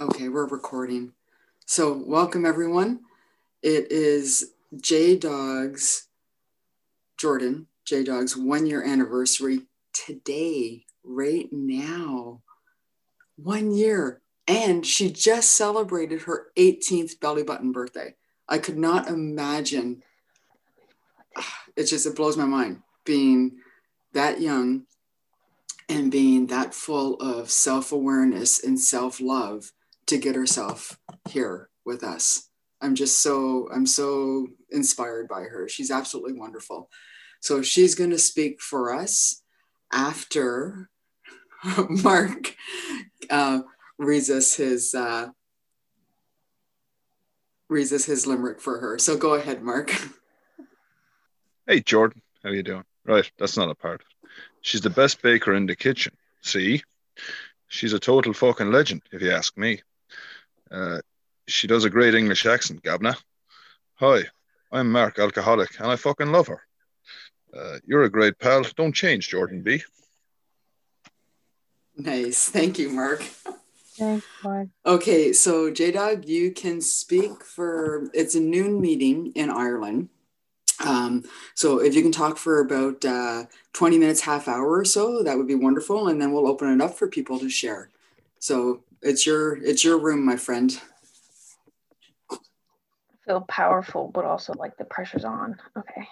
Okay, we're recording. So, welcome everyone. It is J Dog's, Jordan, J Dog's one year anniversary today, right now. One year. And she just celebrated her 18th belly button birthday. I could not imagine. It just, it blows my mind being that young and being that full of self awareness and self love to get herself here with us. I'm just so I'm so inspired by her. She's absolutely wonderful. So she's going to speak for us after Mark uh, reads us his uh, reads us his limerick for her. So go ahead, Mark. Hey Jordan, how you doing? Right, that's not a part. She's the best baker in the kitchen. See, she's a total fucking legend, if you ask me. Uh, she does a great English accent, Gabna. Hi, I'm Mark Alcoholic, and I fucking love her. Uh, you're a great pal. Don't change, Jordan B. Nice. Thank you, Mark. Thanks, Mark. Okay, so J Dog, you can speak for it's a noon meeting in Ireland. Um, so if you can talk for about uh, 20 minutes, half hour or so, that would be wonderful. And then we'll open it up for people to share. So it's your it's your room, my friend. I feel powerful, but also like the pressure's on. Okay.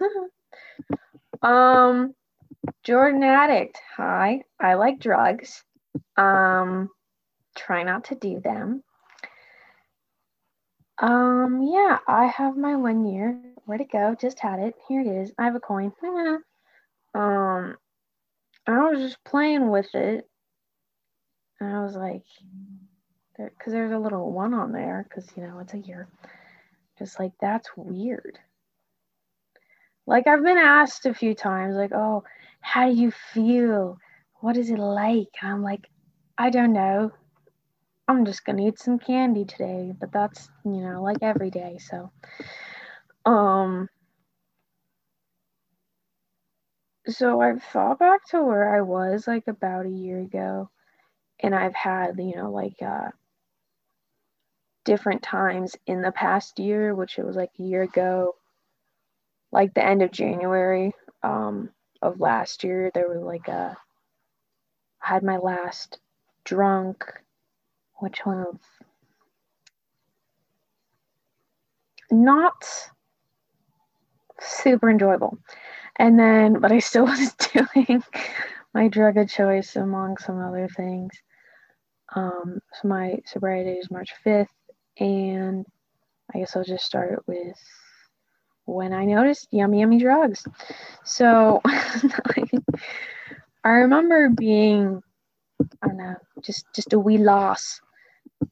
um, Jordan Addict. Hi. I like drugs. Um, try not to do them. Um, yeah, I have my one year. Where'd it go? Just had it. Here it is. I have a coin. um, I was just playing with it and I was like, because there's a little one on there, because, you know, it's a year. Just like, that's weird. Like, I've been asked a few times, like, oh, how do you feel? What is it like? And I'm like, I don't know. I'm just gonna eat some candy today, but that's you know like every day. So, um, so I've thought back to where I was like about a year ago, and I've had, you know, like uh, different times in the past year, which it was like a year ago, like the end of January um, of last year, there was like a, I had my last drunk, which was not super enjoyable. And then, but I still was doing my drug of choice among some other things. Um, so my sobriety is March 5th, and I guess I'll just start with when I noticed yummy, yummy drugs. So I remember being, I don't know, just just a wee loss,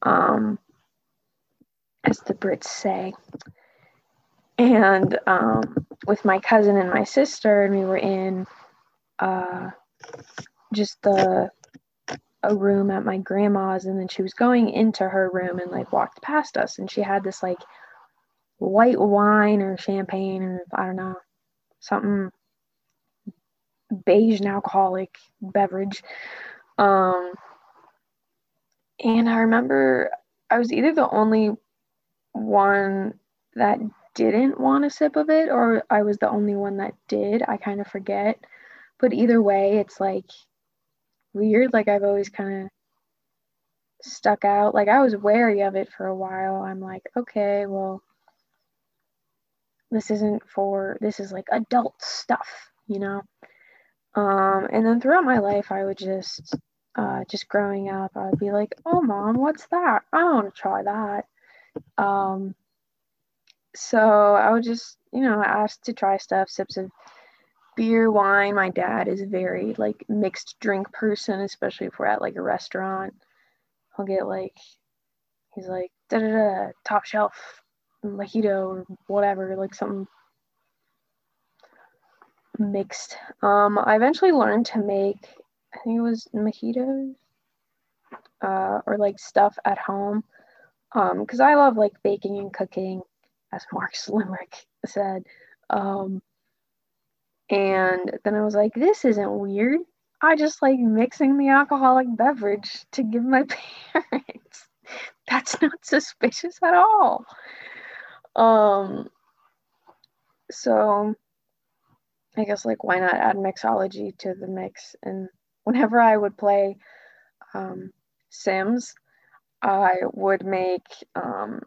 um, as the Brits say. And um, with my cousin and my sister, and we were in uh, just the a room at my grandma's and then she was going into her room and like walked past us and she had this like white wine or champagne or I don't know something beige and alcoholic beverage. Um and I remember I was either the only one that didn't want a sip of it or I was the only one that did. I kind of forget. But either way it's like weird. Like I've always kind of stuck out. Like I was wary of it for a while. I'm like, okay, well, this isn't for this is like adult stuff, you know. Um, and then throughout my life, I would just, uh, just growing up, I would be like, oh, mom, what's that? I want to try that. Um, so I would just, you know, ask to try stuff, sips of beer, wine. My dad is very like mixed drink person, especially if we're at like a restaurant. He'll get like he's like da da da top shelf mojito or whatever, like something mixed. Um, I eventually learned to make I think it was mojitos uh, or like stuff at home Um, because I love like baking and cooking, as Mark Limerick said. Um, and then I was like, this isn't weird. I just like mixing the alcoholic beverage to give my parents. That's not suspicious at all. Um so I guess like why not add mixology to the mix and whenever I would play um, Sims, I would make um,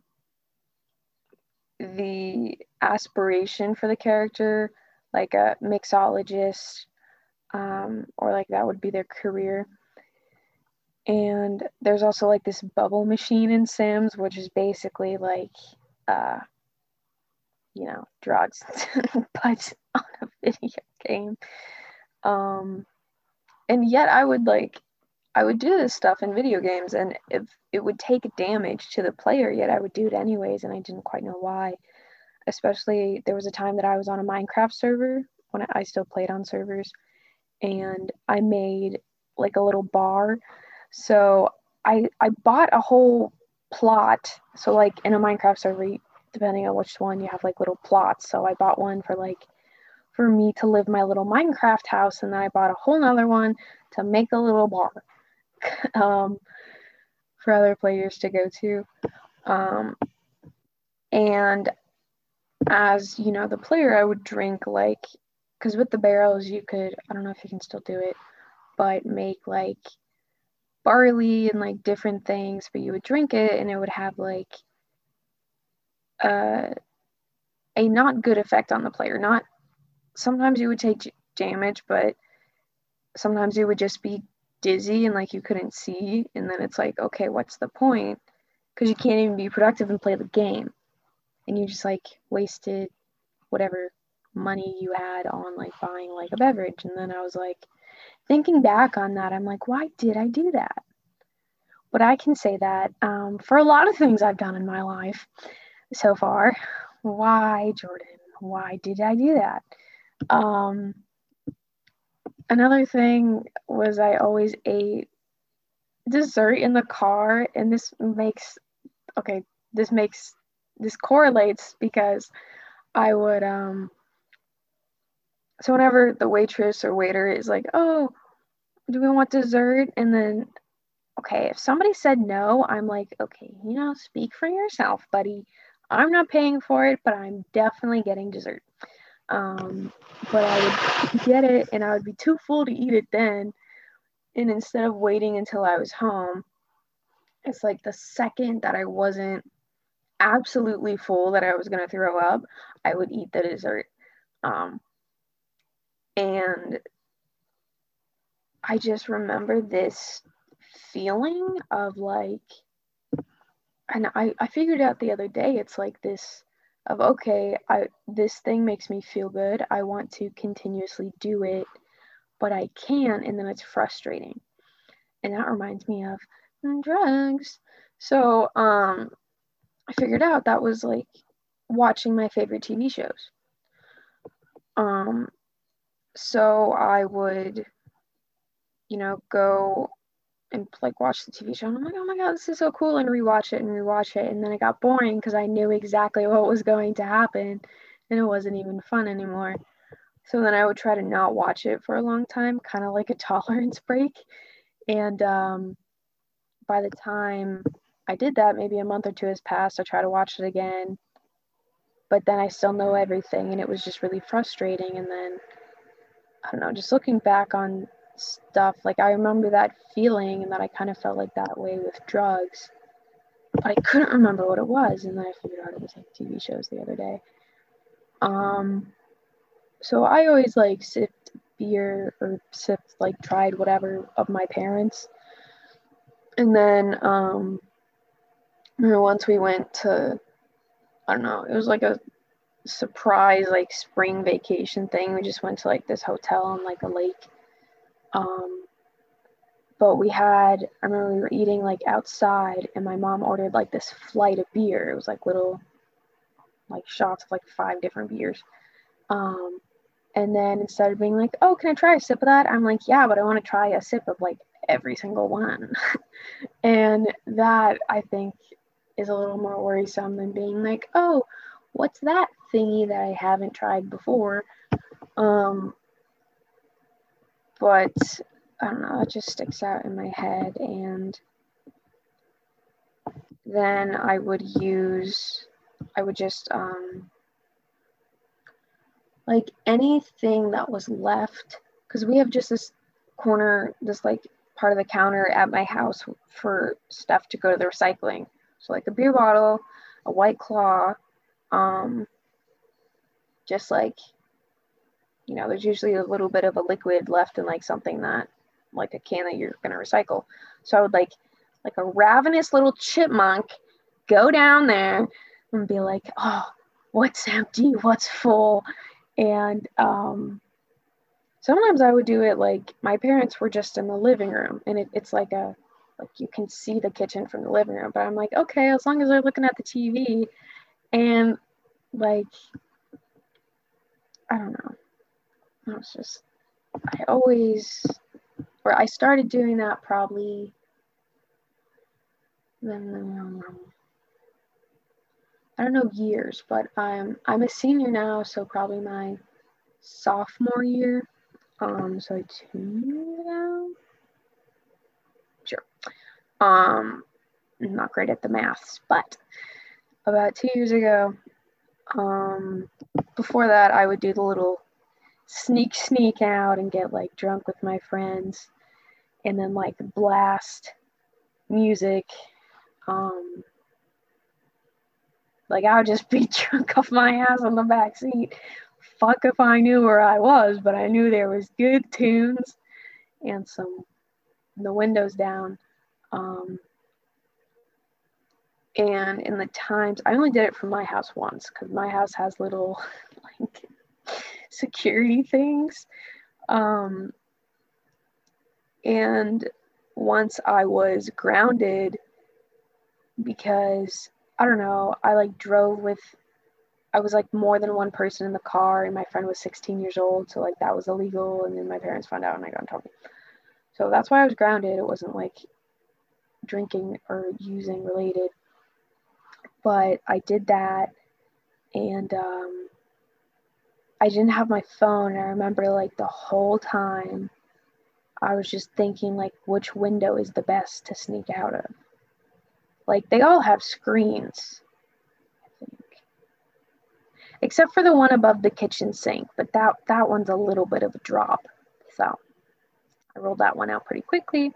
the aspiration for the character like a mixologist, um, or like that would be their career. And there's also like this bubble machine in Sims, which is basically like, uh, you know, drugs, but on a video game. Um, and yet I would like I would do this stuff in video games, and if it would take damage to the player, yet I would do it anyways, and I didn't quite know why. Especially, there was a time that I was on a Minecraft server when I still played on servers, and I made like a little bar. So I I bought a whole plot. So like in a Minecraft server, depending on which one, you have like little plots. So I bought one for like for me to live my little Minecraft house, and then I bought a whole nother one to make a little bar um, for other players to go to. Um, and as you know, the player, I would drink like, because with the barrels, you could, I don't know if you can still do it, but make like barley and like different things, but you would drink it and it would have like uh, a not good effect on the player. Not sometimes you would take damage, but sometimes you would just be dizzy and like you couldn't see. And then it's like, okay, what's the point? Because you can't even be productive and play the game. And you just like wasted whatever money you had on like buying like a beverage. And then I was like, thinking back on that, I'm like, why did I do that? But I can say that um, for a lot of things I've done in my life so far. Why, Jordan? Why did I do that? Um, another thing was I always ate dessert in the car, and this makes okay, this makes this correlates because I would um so whenever the waitress or waiter is like, "Oh, do we want dessert?" and then okay, if somebody said no, I'm like, "Okay, you know, speak for yourself, buddy. I'm not paying for it, but I'm definitely getting dessert." Um, but I would get it and I would be too full to eat it then. And instead of waiting until I was home, it's like the second that I wasn't absolutely full that I was going to throw up, I would eat the dessert. Um, and I just remember this feeling of like, and I, I figured out the other day, it's like this of okay, I this thing makes me feel good. I want to continuously do it, but I can't, and then it's frustrating. And that reminds me of drugs. So um, I figured out that was like watching my favorite TV shows. Um, so I would, you know, go and like watch the TV show. And I'm like, oh my god, this is so cool, and rewatch it and rewatch it. And then it got boring because I knew exactly what was going to happen, and it wasn't even fun anymore. So then I would try to not watch it for a long time, kind of like a tolerance break. And um, by the time I did that, maybe a month or two has passed. I try to watch it again, but then I still know everything, and it was just really frustrating. And then I don't know, just looking back on stuff. Like I remember that feeling and that I kind of felt like that way with drugs, but I couldn't remember what it was. And then I figured out it was like TV shows the other day. Um, so I always like sipped beer or sipped like tried whatever of my parents. And then um, once we went to I don't know, it was like a surprise like spring vacation thing. We just went to like this hotel on like a lake um, but we had, I remember we were eating like outside, and my mom ordered like this flight of beer. It was like little, like shots of like five different beers. Um, and then instead of being like, oh, can I try a sip of that? I'm like, yeah, but I want to try a sip of like every single one. and that I think is a little more worrisome than being like, oh, what's that thingy that I haven't tried before? Um, but I don't know, it just sticks out in my head. And then I would use, I would just, um, like anything that was left, because we have just this corner, this like part of the counter at my house for stuff to go to the recycling. So like a beer bottle, a white claw, um, just like you know, there's usually a little bit of a liquid left in like something that like a can that you're gonna recycle. So I would like like a ravenous little chipmunk go down there and be like, oh, what's empty, what's full? And um sometimes I would do it like my parents were just in the living room and it, it's like a like you can see the kitchen from the living room, but I'm like, okay, as long as they're looking at the TV and like I don't know. It was just I always or I started doing that probably I don't know years, but I'm I'm a senior now, so probably my sophomore year. Um, so two years now. Um, not great at the maths, but about two years ago, um, before that, I would do the little sneak, sneak out and get like drunk with my friends, and then like blast music. Um, like I would just be drunk off my ass on the back seat. Fuck if I knew where I was, but I knew there was good tunes and some the windows down. Um, and in the times, I only did it from my house once because my house has little like security things. Um, and once I was grounded because I don't know, I like drove with I was like more than one person in the car and my friend was 16 years old, so like that was illegal and then my parents found out and I got in trouble. So that's why I was grounded. It wasn't like drinking or using related. But I did that and um I didn't have my phone. I remember like the whole time I was just thinking like which window is the best to sneak out of. Like they all have screens. Except for the one above the kitchen sink, but that that one's a little bit of a drop. So I rolled that one out pretty quickly.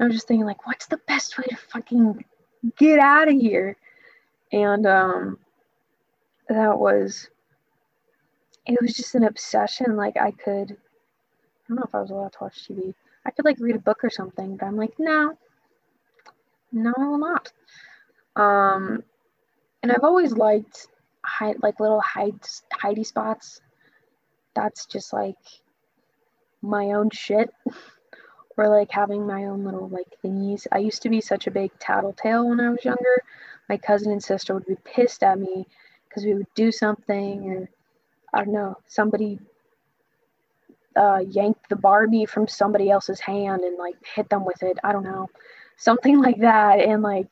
I was just thinking like what's the best way to fucking get out of here? And um that was it was just an obsession. Like I could, I don't know if I was allowed to watch TV. I could like read a book or something, but I'm like, no, no, I will not. Um, and I've always liked hide, like little hide hidey spots. That's just like my own shit. or like having my own little like thingies. I used to be such a big tattletale when I was younger. My cousin and sister would be pissed at me because we would do something or I don't know, somebody uh, yanked the Barbie from somebody else's hand and like hit them with it. I don't know, something like that. And like,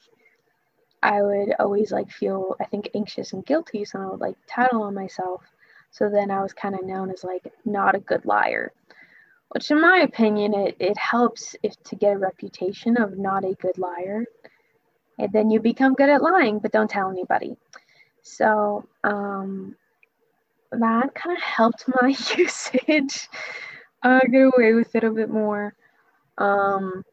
I would always like feel, I think, anxious and guilty. So I would like tattle on myself. So then I was kind of known as like not a good liar, which in my opinion, it, it helps if to get a reputation of not a good liar. And then you become good at lying, but don't tell anybody. So um, that kind of helped my usage uh, get away with it a bit more. Um,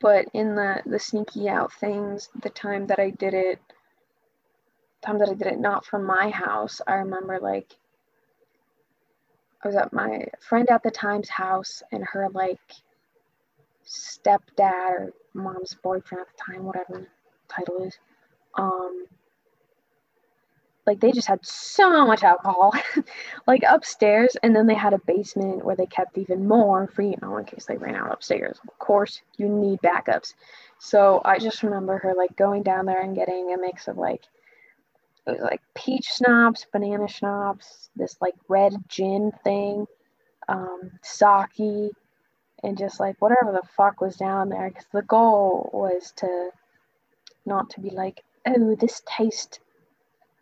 but in the the sneaky out things, the time that I did it, time that I did it not from my house, I remember like I was at my friend at the time's house and her like stepdad or mom's boyfriend at the time, whatever title is, um, like they just had so much alcohol like upstairs. And then they had a basement where they kept even more for you know in case they ran out upstairs. Of course you need backups. So i just remember her like going down there and getting a mix of like it was like peach schnapps banana schnapps this like red gin thing um sake and just like whatever the fuck was down there because the goal was to not to be like oh this tastes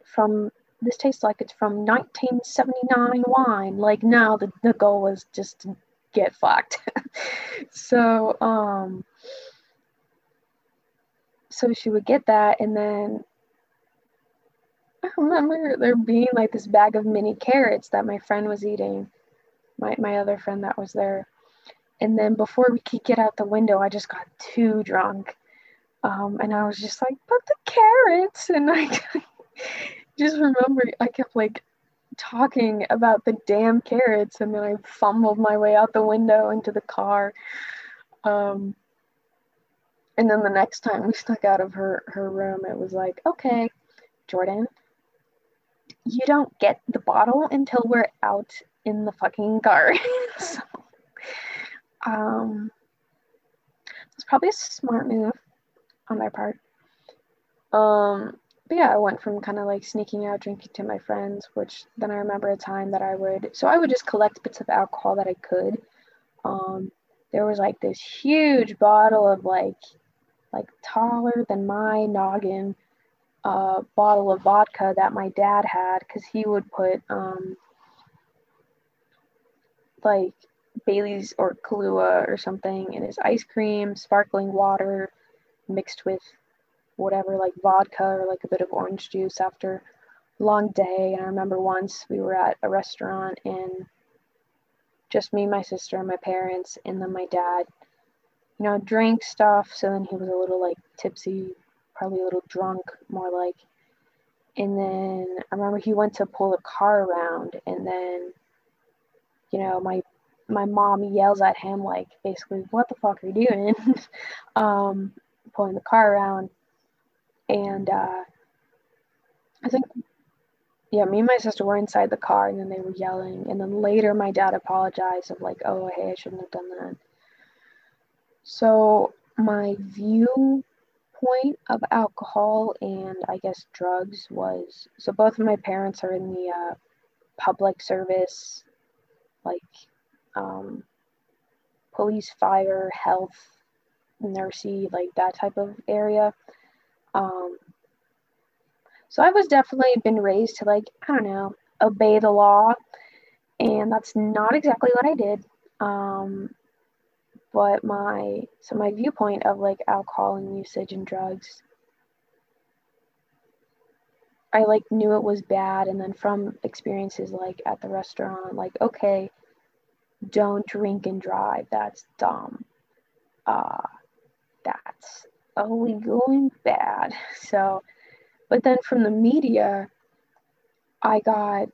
from this tastes like it's from 1979 wine. Like, no, the, the goal was just to get fucked. so, um, so she would get that, and then I remember there being like this bag of mini carrots that my friend was eating, my, my other friend that was there. And then before we could get out the window, I just got too drunk. Um, and I was just like, but the carrots. And I just remember I kept like talking about the damn carrots. And then I fumbled my way out the window into the car. Um, and then the next time we snuck out of her, her room, it was like, okay, Jordan, you don't get the bottle until we're out in the fucking garden. so, um, it's probably a smart move on my part. Um, but yeah, I went from kind of like sneaking out drinking to my friends, which then I remember a time that I would, so I would just collect bits of alcohol that I could. Um, there was like this huge bottle of like, like taller than my noggin uh, bottle of vodka that my dad had because he would put um, like Bailey's or Kahlua or something in his ice cream, sparkling water mixed with whatever, like vodka or like a bit of orange juice after a long day. And I remember once we were at a restaurant and just me, my sister, and my parents, and then my dad, you know, drank stuff. So then he was a little like tipsy, probably a little drunk, more like. And then I remember he went to pull the car around, and then, you know, my my mom yells at him like basically, "What the fuck are you doing?" um, pulling the car around, and uh, I think, yeah, me and my sister were inside the car, and then they were yelling, and then later my dad apologized of like, "Oh, hey, I shouldn't have done that." So my view point of alcohol and I guess drugs was so both of my parents are in the uh, public service, like um, police, fire, health, nursing, like that type of area. Um, so I was definitely been raised to like I don't know obey the law, and that's not exactly what I did. Um, but my so my viewpoint of like alcohol and usage and drugs i like knew it was bad. And then from experiences like at the restaurant like okay don't drink and drive. That's dumb. Uh that's illegal and bad. So but then from the media i got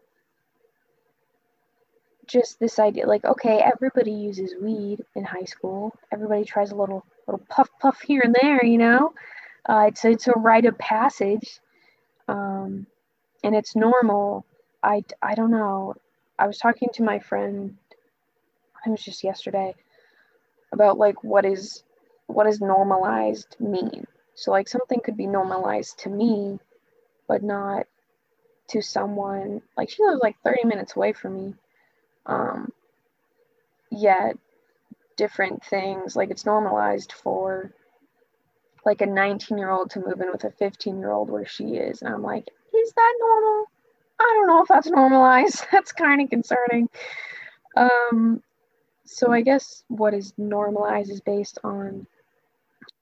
just this idea like okay everybody uses weed in high school. Everybody tries a little little puff puff here and there you know? Uh, it's it's a rite of passage um, and it's normal. I i don't know. I was talking to my friend it was just yesterday about like what is what does normalized mean? So like something could be normalized to me but not to someone like she lives like 30 minutes away from me um, yet different things. Like it's normalized for like a 19 year old to move in with a 15 year old where she is. And i'm like is that normal? I don't know if that's normalized. That's kind of concerning. Um, so i guess what is normalized is based on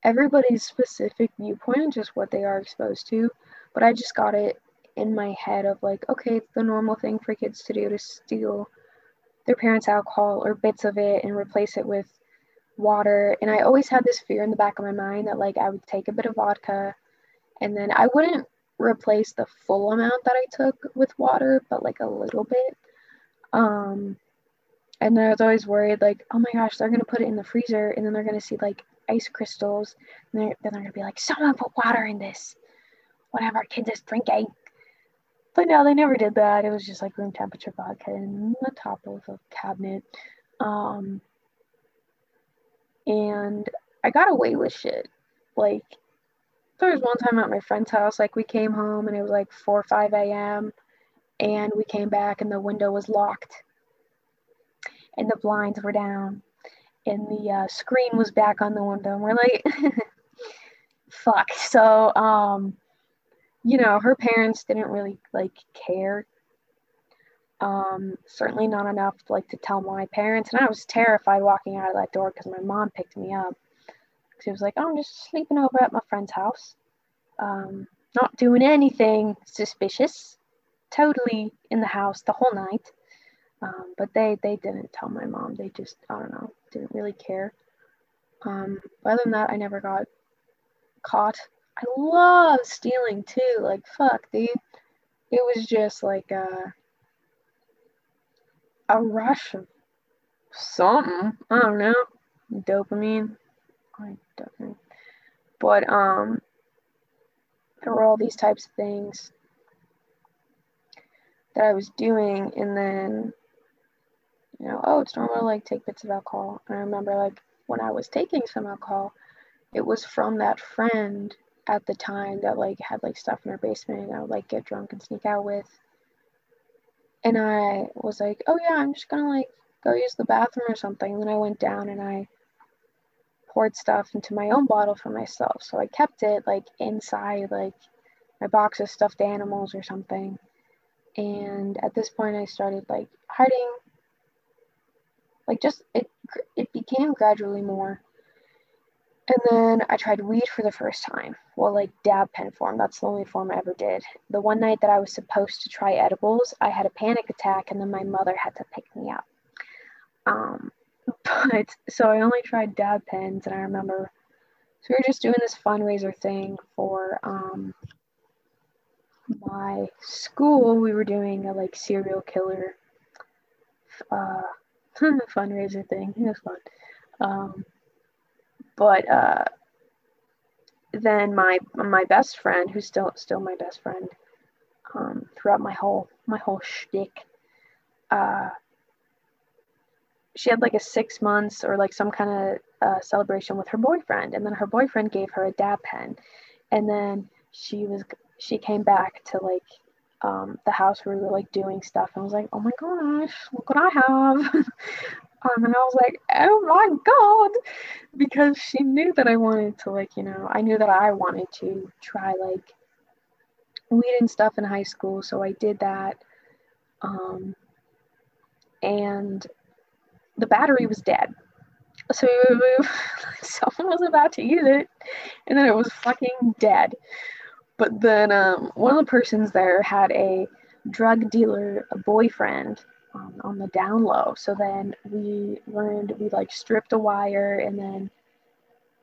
everybody's specific viewpoint just what they are exposed to. But i just got it in my head of like okay it's the normal thing for kids to do to steal their parents' alcohol or bits of it and replace it with water. And I always had this fear in the back of my mind that like I would take a bit of vodka and then I wouldn't replace the full amount that I took with water, but like a little bit. Um, and I was always worried, like, oh my gosh, they're gonna put it in the freezer, and then they're gonna see like ice crystals, and they're, then they're gonna be like, someone put water in this. Whatever, kids is drinking. But no, they never did that. It was just like room temperature vodka in the top of a cabinet. Um, and I got away with shit. Like, there was one time at my friend's house, like, we came home and it was like 4 or 5 a.m. And we came back and the window was locked and the blinds were down and the uh, screen was back on the window. And we're like, fuck. So, um, you know, her parents didn't really like care. Um, certainly not enough like to tell my parents, and I was terrified walking out of that door because my mom picked me up. She was like, oh, "I'm just sleeping over at my friend's house, um, not doing anything suspicious, totally in the house the whole night." Um, but they they didn't tell my mom. They just I don't know didn't really care. Um, other than that, I never got caught. I love stealing too. Like fuck, dude. It was just like a a rush of something. I don't know. Dopamine. I definitely. But um, there were all these types of things that I was doing, and then you know, oh, it's normal to like take bits of alcohol. And I remember like when I was taking some alcohol, it was from that friend at the time that like had like stuff in her basement I would like get drunk and sneak out with. And I was like, oh yeah, I'm just gonna like go use the bathroom or something. And then I went down and I poured stuff into my own bottle for myself. So I kept it like inside like my box of stuffed animals or something. And at this point I started like hiding like just it it became gradually more and then I tried weed for the first time. Well, like dab pen form. That's the only form I ever did. The one night that I was supposed to try edibles, I had a panic attack, and then my mother had to pick me up. Um, but so I only tried dab pens, and I remember so we were just doing this fundraiser thing for um, my school. We were doing a like serial killer uh, fundraiser thing. It was fun. Um, but uh, then my my best friend, who's still still my best friend, um, throughout my whole my whole shtick, uh, she had like a six months or like some kind of uh, celebration with her boyfriend, and then her boyfriend gave her a dab pen, and then she was she came back to like um, the house where we were like doing stuff and was like, oh my gosh, look what I have. um, and I was like, oh my God, because she knew that I wanted to like, you know, I knew that I wanted to try like weed and stuff in high school. So I did that. Um, and the battery was dead. So someone was about to use it and then it was fucking dead. But then um, one of the persons there had a drug dealer a boyfriend um, on the down low. So then we learned we like stripped a wire and then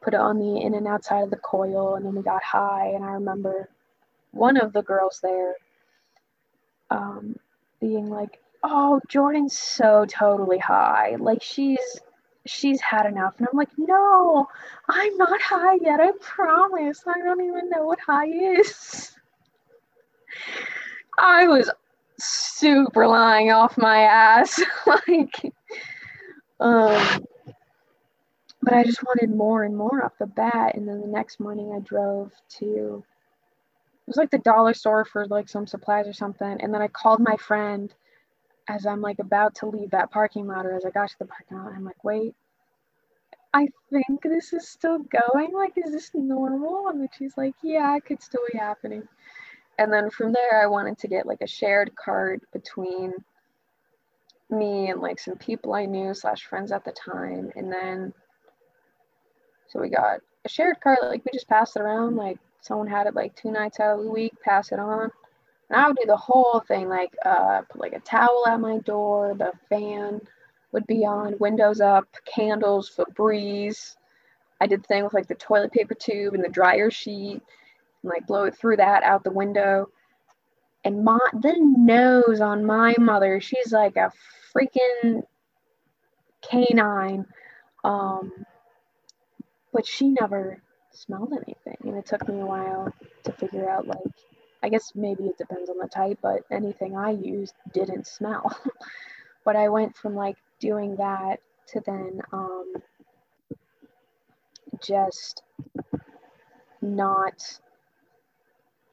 put it on the in and outside of the coil, and then we got high. And I remember one of the girls there um, being like, "Oh, Jordan's so totally high. Like she's she's had enough. And I'm like, no, I'm not high yet. I promise. I don't even know what high is. I was super lying off my ass. like, um, but I just wanted more and more off the bat. And then the next morning I drove to, it was like the dollar store for like some supplies or something. And then I called my friend as I'm like about to leave that parking lot or as I got to the parking lot, I'm like, wait, I think this is still going. Like, is this normal? And then she's like, yeah, it could still be happening. And then from there, I wanted to get like a shared cart between me and like some people I knew slash friends at the time. And then, so we got a shared cart like we just passed it around. Like someone had it like two nights out of the week, pass it on. And I would do the whole thing, like uh, put like a towel at my door, the fan would be on, windows up, candles, for breeze I did the thing with like the toilet paper tube and the dryer sheet, and like blow it through that out the window. And my the nose on my mother, she's like a freaking canine. Um, but she never smelled anything. And it took me a while to figure out like I guess maybe it depends on the type, but anything I used didn't smell. but I went from like doing that to then um, just not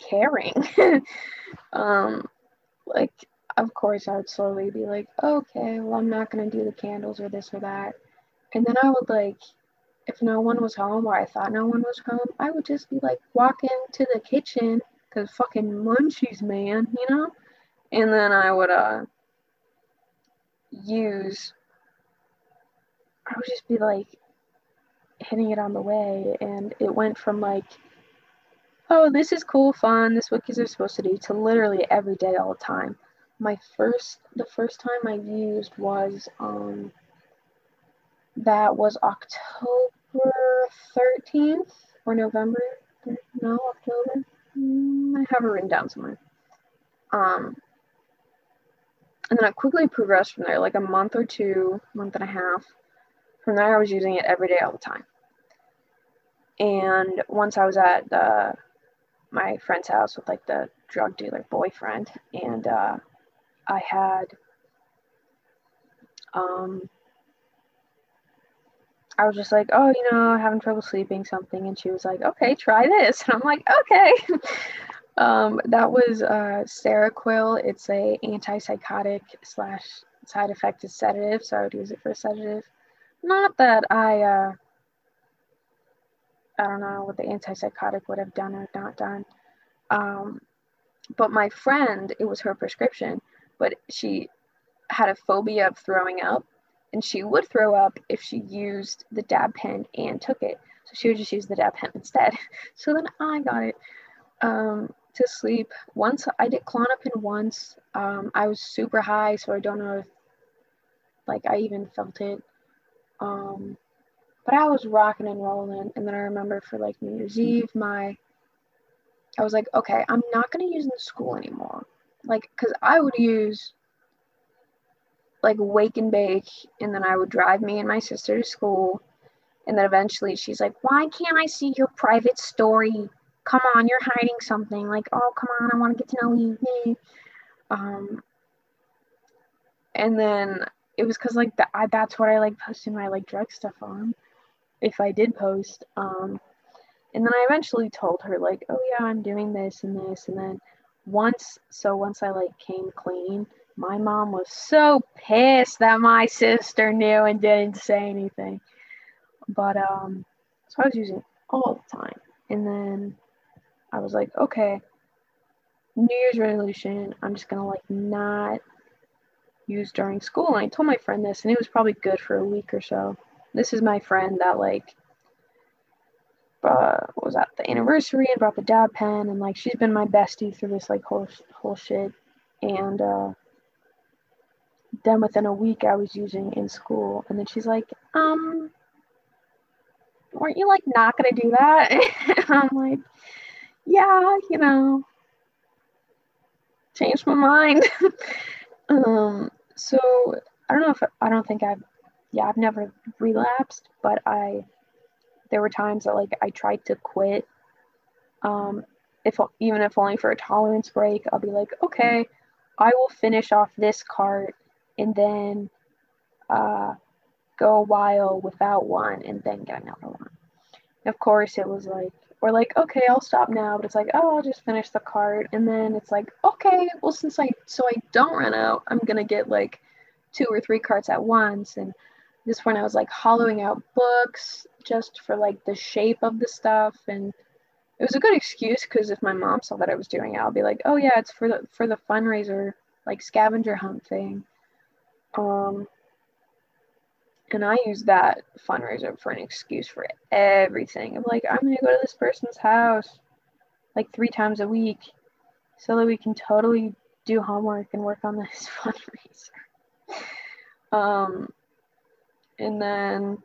caring. um, like, of course, I would slowly be like, okay, well, I'm not going to do the candles or this or that. And then I would like, if no one was home or I thought no one was home, I would just be like walking to the kitchen because fucking munchies, man, you know? And then I would uh use I would just be like hitting it on the way and it went from like oh this is cool fun. This what kids are supposed to do to literally every day all the time. My first the first time i used was um that was october 13th or november. No october. Mm, i have it written down somewhere. Um and then i quickly progressed from there like a month or two month and a half. From there, I was using it every day, all the time. And once I was at the, my friend's house with like the drug dealer boyfriend, and uh, I had, um, I was just like, oh, you know, having trouble sleeping, something, and she was like, okay, try this, and I'm like, okay. um, that was uh, Seroquel. It's a antipsychotic slash side effect is sedative, so I would use it for a sedative not that I, uh, I don't know what the antipsychotic would have done or not done. Um, but my friend, it was her prescription, but she had a phobia of throwing up, and she would throw up if she used the dab pen and took it. So she would just use the dab pen instead. So then I got it um, to sleep. Once I did Klonopin once. Um, I was super high, so I don't know if like I even felt it. Um, but I was rocking and rolling. And then I remember for like New Year's Eve, my, I was like, okay, I'm not going to use in school anymore. Like, cause I would use like wake and bake. And then I would drive me and my sister to school. And then eventually she's like, why can't I see your private story? Come on, you're hiding something. Like, oh, come on, I want to get to know you. Um, and then it was because like I, that's what I like posting my like drug stuff on, if I did post. Um, and then I eventually told her like, oh yeah, I'm doing this and this, and then once, so once I like came clean, my mom was so pissed that my sister knew and didn't say anything. But um, so I was using all the time, and then I was like, okay, New Year's resolution, I'm just gonna like not use during school. And I told my friend this, and it was probably good for a week or so. This is my friend that like uh, what was at the anniversary and brought the dab pen, and like she's been my bestie through this like whole whole shit. And uh, then within a week, I was using in school, and then she's like, um. Weren't you like not gonna do that? I'm like, yeah, you know, changed my mind. um, so I don't know if I don't think I've yeah I've never relapsed, but I there were times that like I tried to quit. Um, if even if only for a tolerance break, I'll be like, okay, I will finish off this cart and then uh, go a while without one and then get another one. of course, it was like, or like, okay, I'll stop now, but it's like, oh, I'll just finish the cart, and then it's like, okay, well, since I so I don't run out, I'm gonna get like two or three carts at once, and this point I was like hollowing out books just for like the shape of the stuff, and it was a good excuse because if my mom saw that I was doing it, I'll be like, oh yeah, it's for the for the fundraiser like scavenger hunt thing. Um, and I use that fundraiser for an excuse for everything. I'm like, I'm gonna go to this person's house like three times a week so that we can totally do homework and work on this fundraiser. Um, and then,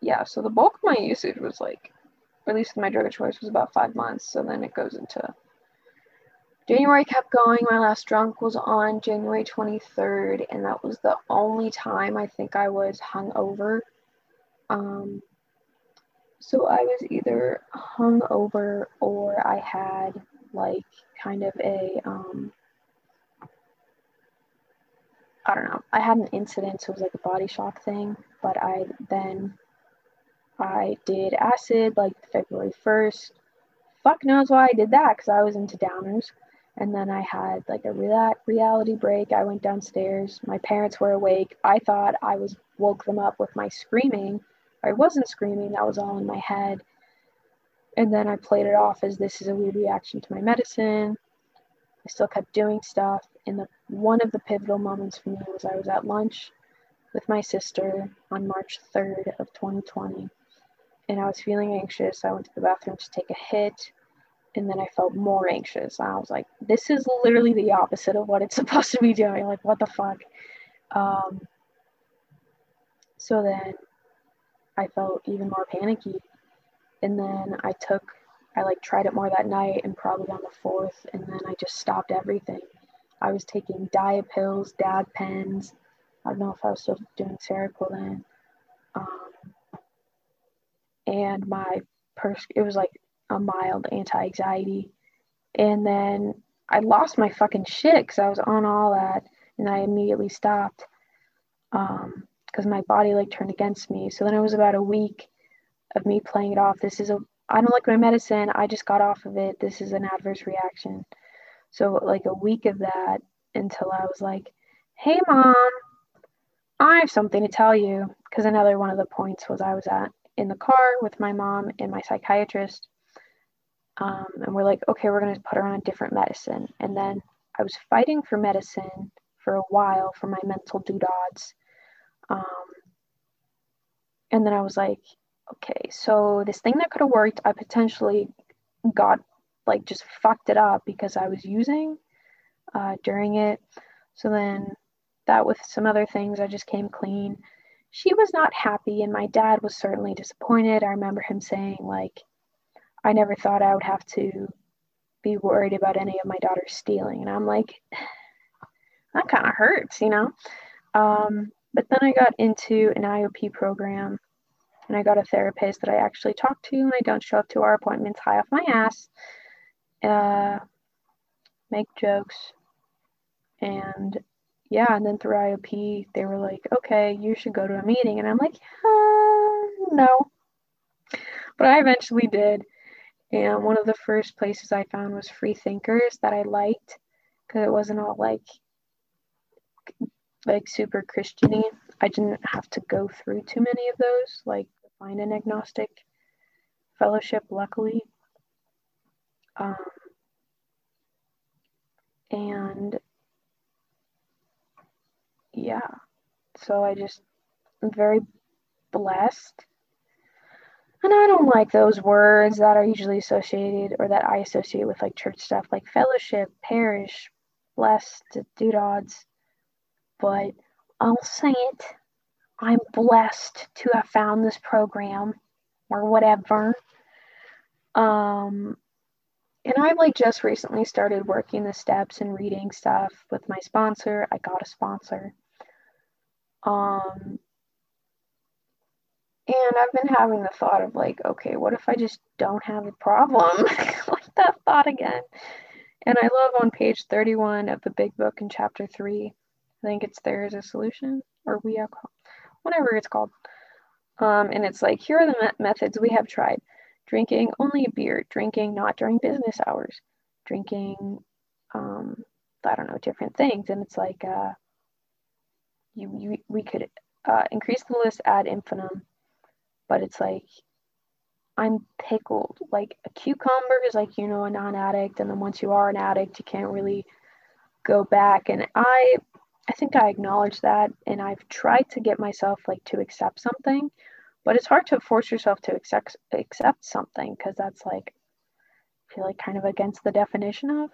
yeah, so the bulk of my usage was like, at least my drug of choice was about five months. So then it goes into January kept going. My last drunk was on January 23rd, and that was the only time I think I was hungover. Um, so I was either hungover or I had like kind of a, um, I don't know, I had an incident, so it was like a body shock thing, but I then I did acid like February 1st. Fuck knows why I did that because I was into downers. And then I had like a real- reality break. I went downstairs. My parents were awake. I thought I was woke them up with my screaming. I wasn't screaming, that was all in my head. and then I played it off as this is a weird reaction to my medicine. I still kept doing stuff. And the one of the pivotal moments for me was I was at lunch with my sister on March 3rd of 2020. And I was feeling anxious. I went to the bathroom to take a hit. And then I felt more anxious. I was like, this is literally the opposite of what it's supposed to be doing. Like, what the fuck? Um, so then I felt even more panicky. And then I took, I like tried it more that night and probably on the fourth. And then I just stopped everything. I was taking diet pills, dab pens, I don't know if I was still doing Seroquel then. Um, and my pers- it was like a mild anti-anxiety. And then I lost my fucking shit because I was on all that, and I immediately stopped because um, my body like turned against me. So then it was about a week of me playing it off. This is a I don't like my medicine. I just got off of it. This is an adverse reaction. So like a week of that until I was like, "Hey mom, I have something to tell you because another one of the points was I was at in the car with my mom and my psychiatrist. Um, and we're like, okay, we're going to put her on a different medicine. And then I was fighting for medicine for a while for my mental doodads. Um, and then I was like, okay, so this thing that could have worked, I potentially got like just fucked it up because I was using uh, during it. So then that with some other things, I just came clean. She was not happy, and my dad was certainly disappointed. I remember him saying, like, I never thought I would have to be worried about any of my daughters stealing. And I'm like, that kind of hurts, you know? Um, but then I got into an IOP program and I got a therapist that I actually talk to and I don't show up to our appointments high off my ass, uh, make jokes, and yeah, and then through IOP, they were like, okay, you should go to a meeting. And I'm like, uh, no. But I eventually did. And one of the first places I found was Free Thinkers that I liked because it wasn't all like like super Christiany. I didn't have to go through too many of those, like find an agnostic fellowship, luckily. Um, and yeah, so I just am very blessed. And I don't like those words that are usually associated or that I associate with like church stuff, like fellowship, parish, blessed, doodads. But I'll say it. I'm blessed to have found this program or whatever. Um, and I've like just recently started working the steps and reading stuff with my sponsor. I got a sponsor. Um, and I've been having the thought of like, okay, what if I just don't have a problem? like that thought again. And I love on page 31 of the big book in chapter 3. I think it's There is a Solution or We Are Called, whatever it's called. Um, and it's like, here are the me- methods we have tried drinking only a beer, drinking not during business hours, drinking, um, I don't know, different things. And it's like, uh, you, you we could uh, increase the list ad infinitum, but it's like I'm pickled. Like a cucumber is like you know a non-addict, and then once you are an addict, you can't really go back. And I, I think I acknowledge that, and I've tried to get myself like to accept something, but it's hard to force yourself to accept accept something because that's like I feel like kind of against the definition of,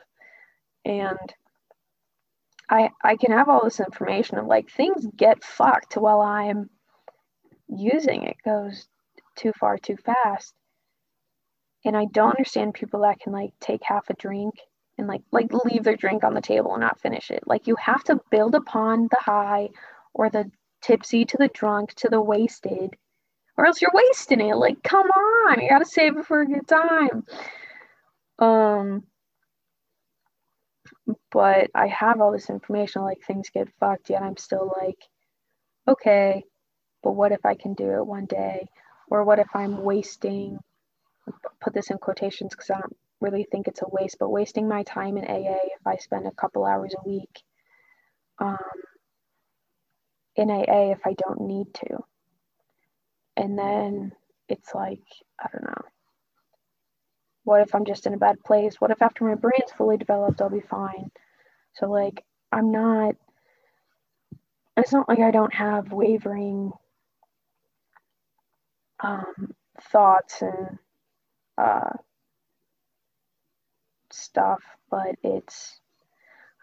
and I I can have all this information of like things get fucked while I'm using it goes too far too fast. And I don't understand people that can like take half a drink and like like leave their drink on the table and not finish it. Like you have to build upon the high or the tipsy to the drunk to the wasted or else you're wasting it. Like come on, you got to save it for a good time. Um but I have all this information, like things get fucked, yet I'm still like, okay, but what if I can do it one day? Or what if I'm wasting, put this in quotations because I don't really think it's a waste, but wasting my time in AA if I spend a couple hours a week um, in AA if I don't need to. And then it's like, I don't know. What if I'm just in a bad place? What if after my brain's fully developed, I'll be fine? So, like, I'm not, it's not like I don't have wavering um, thoughts and uh, stuff, but it's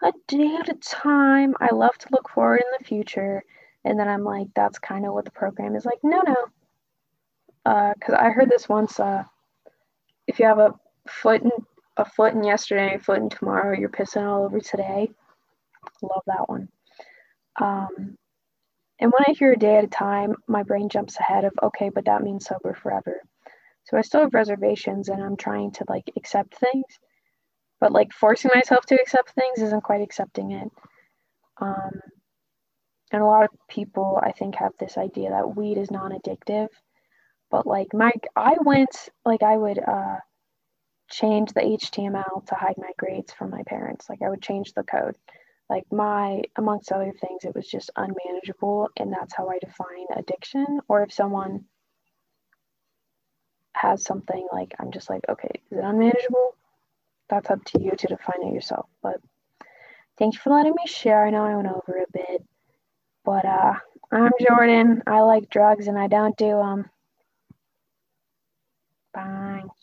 a day at a time. I love to look forward in the future. And then I'm like, that's kind of what the program is like. No, no. Because uh, I heard this once uh, if you have a foot in, a foot in yesterday, a foot in tomorrow, you're pissing all over today. Love that one. Um, and when I hear a day at a time, my brain jumps ahead of, okay, but that means sober forever. So I still have reservations and I'm trying to like accept things but like forcing myself to accept things isn't quite accepting it. Um, and a lot of people, I think, have this idea that weed is non-addictive. But like my, I went like I would uh, change the HTML to hide my grades from my parents. Like I would change the code. Like my, amongst other things, it was just unmanageable, and that's how I define addiction. Or if someone has something like I'm just like, okay, is it unmanageable? that's up to you to define it yourself. But thank you for letting me share. I know I went over a bit, but uh, I'm Jordan. I like drugs and I don't do them. Bye.